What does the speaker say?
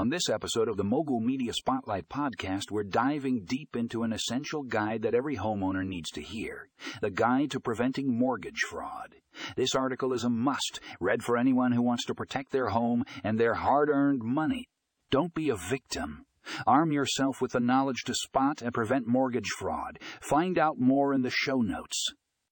On this episode of the Mogul Media Spotlight podcast, we're diving deep into an essential guide that every homeowner needs to hear the Guide to Preventing Mortgage Fraud. This article is a must, read for anyone who wants to protect their home and their hard earned money. Don't be a victim. Arm yourself with the knowledge to spot and prevent mortgage fraud. Find out more in the show notes.